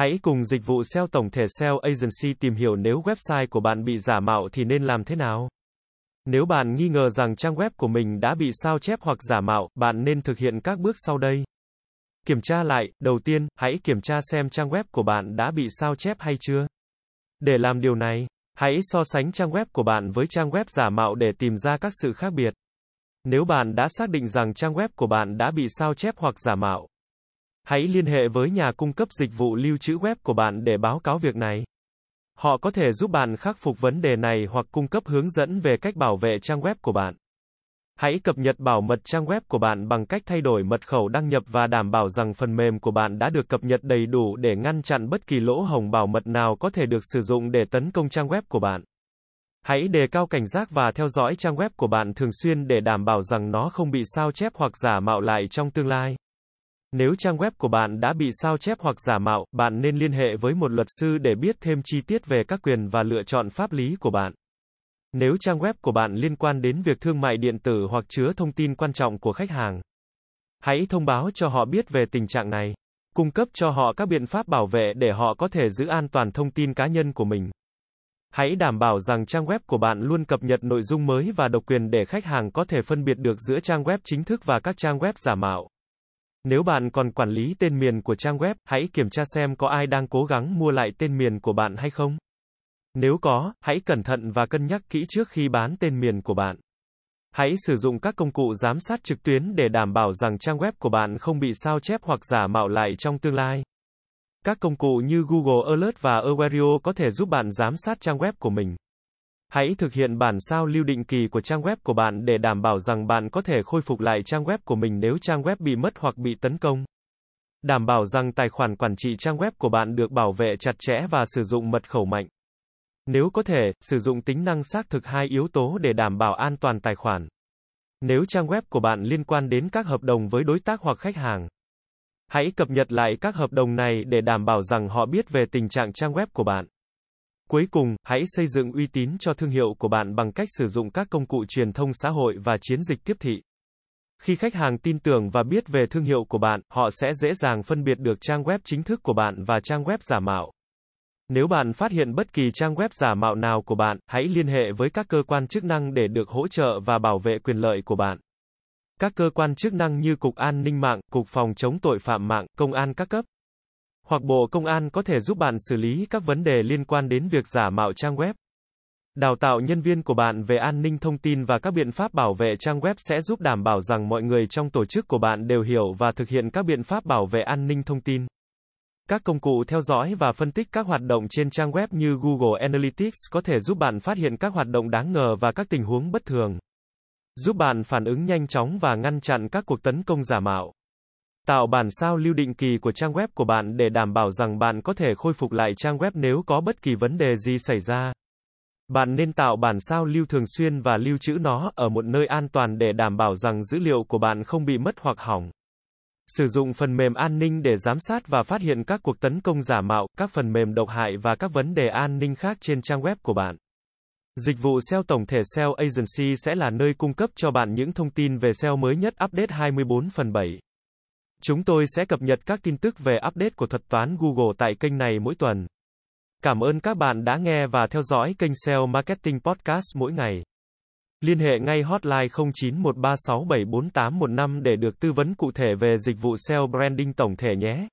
Hãy cùng dịch vụ SEO tổng thể SEO Agency tìm hiểu nếu website của bạn bị giả mạo thì nên làm thế nào. Nếu bạn nghi ngờ rằng trang web của mình đã bị sao chép hoặc giả mạo, bạn nên thực hiện các bước sau đây. Kiểm tra lại, đầu tiên, hãy kiểm tra xem trang web của bạn đã bị sao chép hay chưa. Để làm điều này, hãy so sánh trang web của bạn với trang web giả mạo để tìm ra các sự khác biệt. Nếu bạn đã xác định rằng trang web của bạn đã bị sao chép hoặc giả mạo, hãy liên hệ với nhà cung cấp dịch vụ lưu trữ web của bạn để báo cáo việc này. Họ có thể giúp bạn khắc phục vấn đề này hoặc cung cấp hướng dẫn về cách bảo vệ trang web của bạn. Hãy cập nhật bảo mật trang web của bạn bằng cách thay đổi mật khẩu đăng nhập và đảm bảo rằng phần mềm của bạn đã được cập nhật đầy đủ để ngăn chặn bất kỳ lỗ hổng bảo mật nào có thể được sử dụng để tấn công trang web của bạn. Hãy đề cao cảnh giác và theo dõi trang web của bạn thường xuyên để đảm bảo rằng nó không bị sao chép hoặc giả mạo lại trong tương lai. Nếu trang web của bạn đã bị sao chép hoặc giả mạo, bạn nên liên hệ với một luật sư để biết thêm chi tiết về các quyền và lựa chọn pháp lý của bạn. Nếu trang web của bạn liên quan đến việc thương mại điện tử hoặc chứa thông tin quan trọng của khách hàng, hãy thông báo cho họ biết về tình trạng này. Cung cấp cho họ các biện pháp bảo vệ để họ có thể giữ an toàn thông tin cá nhân của mình. Hãy đảm bảo rằng trang web của bạn luôn cập nhật nội dung mới và độc quyền để khách hàng có thể phân biệt được giữa trang web chính thức và các trang web giả mạo. Nếu bạn còn quản lý tên miền của trang web, hãy kiểm tra xem có ai đang cố gắng mua lại tên miền của bạn hay không. Nếu có, hãy cẩn thận và cân nhắc kỹ trước khi bán tên miền của bạn. Hãy sử dụng các công cụ giám sát trực tuyến để đảm bảo rằng trang web của bạn không bị sao chép hoặc giả mạo lại trong tương lai. Các công cụ như Google Alert và Awario có thể giúp bạn giám sát trang web của mình. Hãy thực hiện bản sao lưu định kỳ của trang web của bạn để đảm bảo rằng bạn có thể khôi phục lại trang web của mình nếu trang web bị mất hoặc bị tấn công. Đảm bảo rằng tài khoản quản trị trang web của bạn được bảo vệ chặt chẽ và sử dụng mật khẩu mạnh. Nếu có thể, sử dụng tính năng xác thực hai yếu tố để đảm bảo an toàn tài khoản. Nếu trang web của bạn liên quan đến các hợp đồng với đối tác hoặc khách hàng, hãy cập nhật lại các hợp đồng này để đảm bảo rằng họ biết về tình trạng trang web của bạn. Cuối cùng, hãy xây dựng uy tín cho thương hiệu của bạn bằng cách sử dụng các công cụ truyền thông xã hội và chiến dịch tiếp thị. Khi khách hàng tin tưởng và biết về thương hiệu của bạn, họ sẽ dễ dàng phân biệt được trang web chính thức của bạn và trang web giả mạo. Nếu bạn phát hiện bất kỳ trang web giả mạo nào của bạn, hãy liên hệ với các cơ quan chức năng để được hỗ trợ và bảo vệ quyền lợi của bạn. Các cơ quan chức năng như Cục An ninh mạng, Cục Phòng chống tội phạm mạng, Công an các cấp, hoặc Bộ Công an có thể giúp bạn xử lý các vấn đề liên quan đến việc giả mạo trang web. Đào tạo nhân viên của bạn về an ninh thông tin và các biện pháp bảo vệ trang web sẽ giúp đảm bảo rằng mọi người trong tổ chức của bạn đều hiểu và thực hiện các biện pháp bảo vệ an ninh thông tin. Các công cụ theo dõi và phân tích các hoạt động trên trang web như Google Analytics có thể giúp bạn phát hiện các hoạt động đáng ngờ và các tình huống bất thường. Giúp bạn phản ứng nhanh chóng và ngăn chặn các cuộc tấn công giả mạo. Tạo bản sao lưu định kỳ của trang web của bạn để đảm bảo rằng bạn có thể khôi phục lại trang web nếu có bất kỳ vấn đề gì xảy ra. Bạn nên tạo bản sao lưu thường xuyên và lưu trữ nó ở một nơi an toàn để đảm bảo rằng dữ liệu của bạn không bị mất hoặc hỏng. Sử dụng phần mềm an ninh để giám sát và phát hiện các cuộc tấn công giả mạo, các phần mềm độc hại và các vấn đề an ninh khác trên trang web của bạn. Dịch vụ SEO tổng thể SEO Agency sẽ là nơi cung cấp cho bạn những thông tin về SEO mới nhất update 24 phần 7. Chúng tôi sẽ cập nhật các tin tức về update của thuật toán Google tại kênh này mỗi tuần. Cảm ơn các bạn đã nghe và theo dõi kênh SEO Marketing Podcast mỗi ngày. Liên hệ ngay hotline 0913674815 để được tư vấn cụ thể về dịch vụ SEO branding tổng thể nhé.